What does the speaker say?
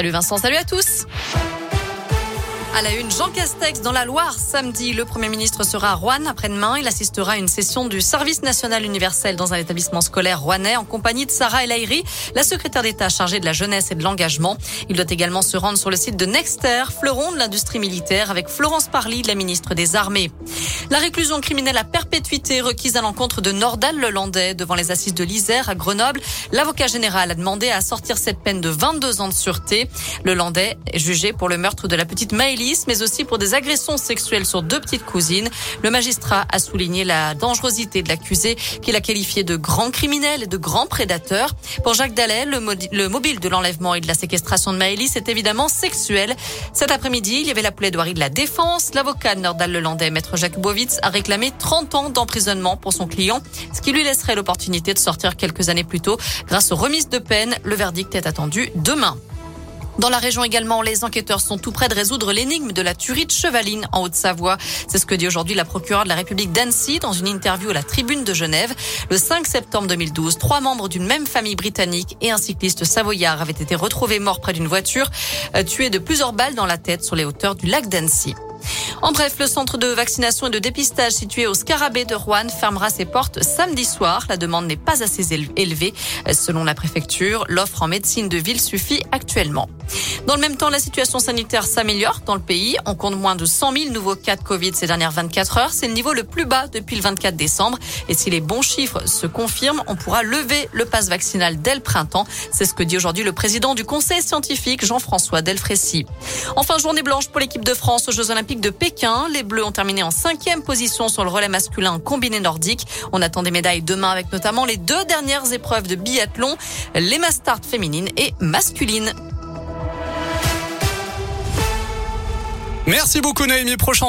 Salut Vincent, salut à tous. À la une, Jean Castex dans la Loire. Samedi, le Premier ministre sera à Rouen après-demain. Il assistera à une session du service national universel dans un établissement scolaire rouennais en compagnie de Sarah El Haïry, la secrétaire d'État chargée de la jeunesse et de l'engagement. Il doit également se rendre sur le site de Nexter, fleuron de l'industrie militaire, avec Florence Parly, la ministre des Armées. La réclusion criminelle à perpétuité requise à l'encontre de Nordal Lelandais devant les assises de l'Isère à Grenoble. L'avocat général a demandé à sortir cette peine de 22 ans de sûreté. Le Landais est jugé pour le meurtre de la petite Maëlys mais aussi pour des agressions sexuelles sur deux petites cousines. Le magistrat a souligné la dangerosité de l'accusé, qu'il a qualifié de grand criminel et de grand prédateur. Pour Jacques Dallet, le, mobile de l'enlèvement et de la séquestration de Maëlys est évidemment sexuel. Cet après-midi, il y avait la plaidoirie de la défense. L'avocat Nordal Lelandais, maître Jacques A réclamé 30 ans d'emprisonnement pour son client, ce qui lui laisserait l'opportunité de sortir quelques années plus tôt. Grâce aux remises de peine, le verdict est attendu demain. Dans la région également, les enquêteurs sont tout près de résoudre l'énigme de la tuerie de Chevaline en Haute-Savoie. C'est ce que dit aujourd'hui la procureure de la République d'Annecy dans une interview à la Tribune de Genève. Le 5 septembre 2012, trois membres d'une même famille britannique et un cycliste savoyard avaient été retrouvés morts près d'une voiture, euh, tués de plusieurs balles dans la tête sur les hauteurs du lac d'Annecy. En bref, le centre de vaccination et de dépistage situé au Scarabée de Rouen fermera ses portes samedi soir. La demande n'est pas assez élevée. Selon la préfecture, l'offre en médecine de ville suffit actuellement. Dans le même temps, la situation sanitaire s'améliore dans le pays. On compte moins de 100 000 nouveaux cas de Covid ces dernières 24 heures. C'est le niveau le plus bas depuis le 24 décembre. Et si les bons chiffres se confirment, on pourra lever le passe vaccinal dès le printemps. C'est ce que dit aujourd'hui le président du conseil scientifique, Jean-François Delfrécy. Enfin, journée blanche pour l'équipe de France aux Jeux Olympiques de Pékin. Les Bleus ont terminé en cinquième position sur le relais masculin combiné nordique. On attend des médailles demain avec notamment les deux dernières épreuves de biathlon, les mastart féminines et masculines. Merci beaucoup Naomi. Prochain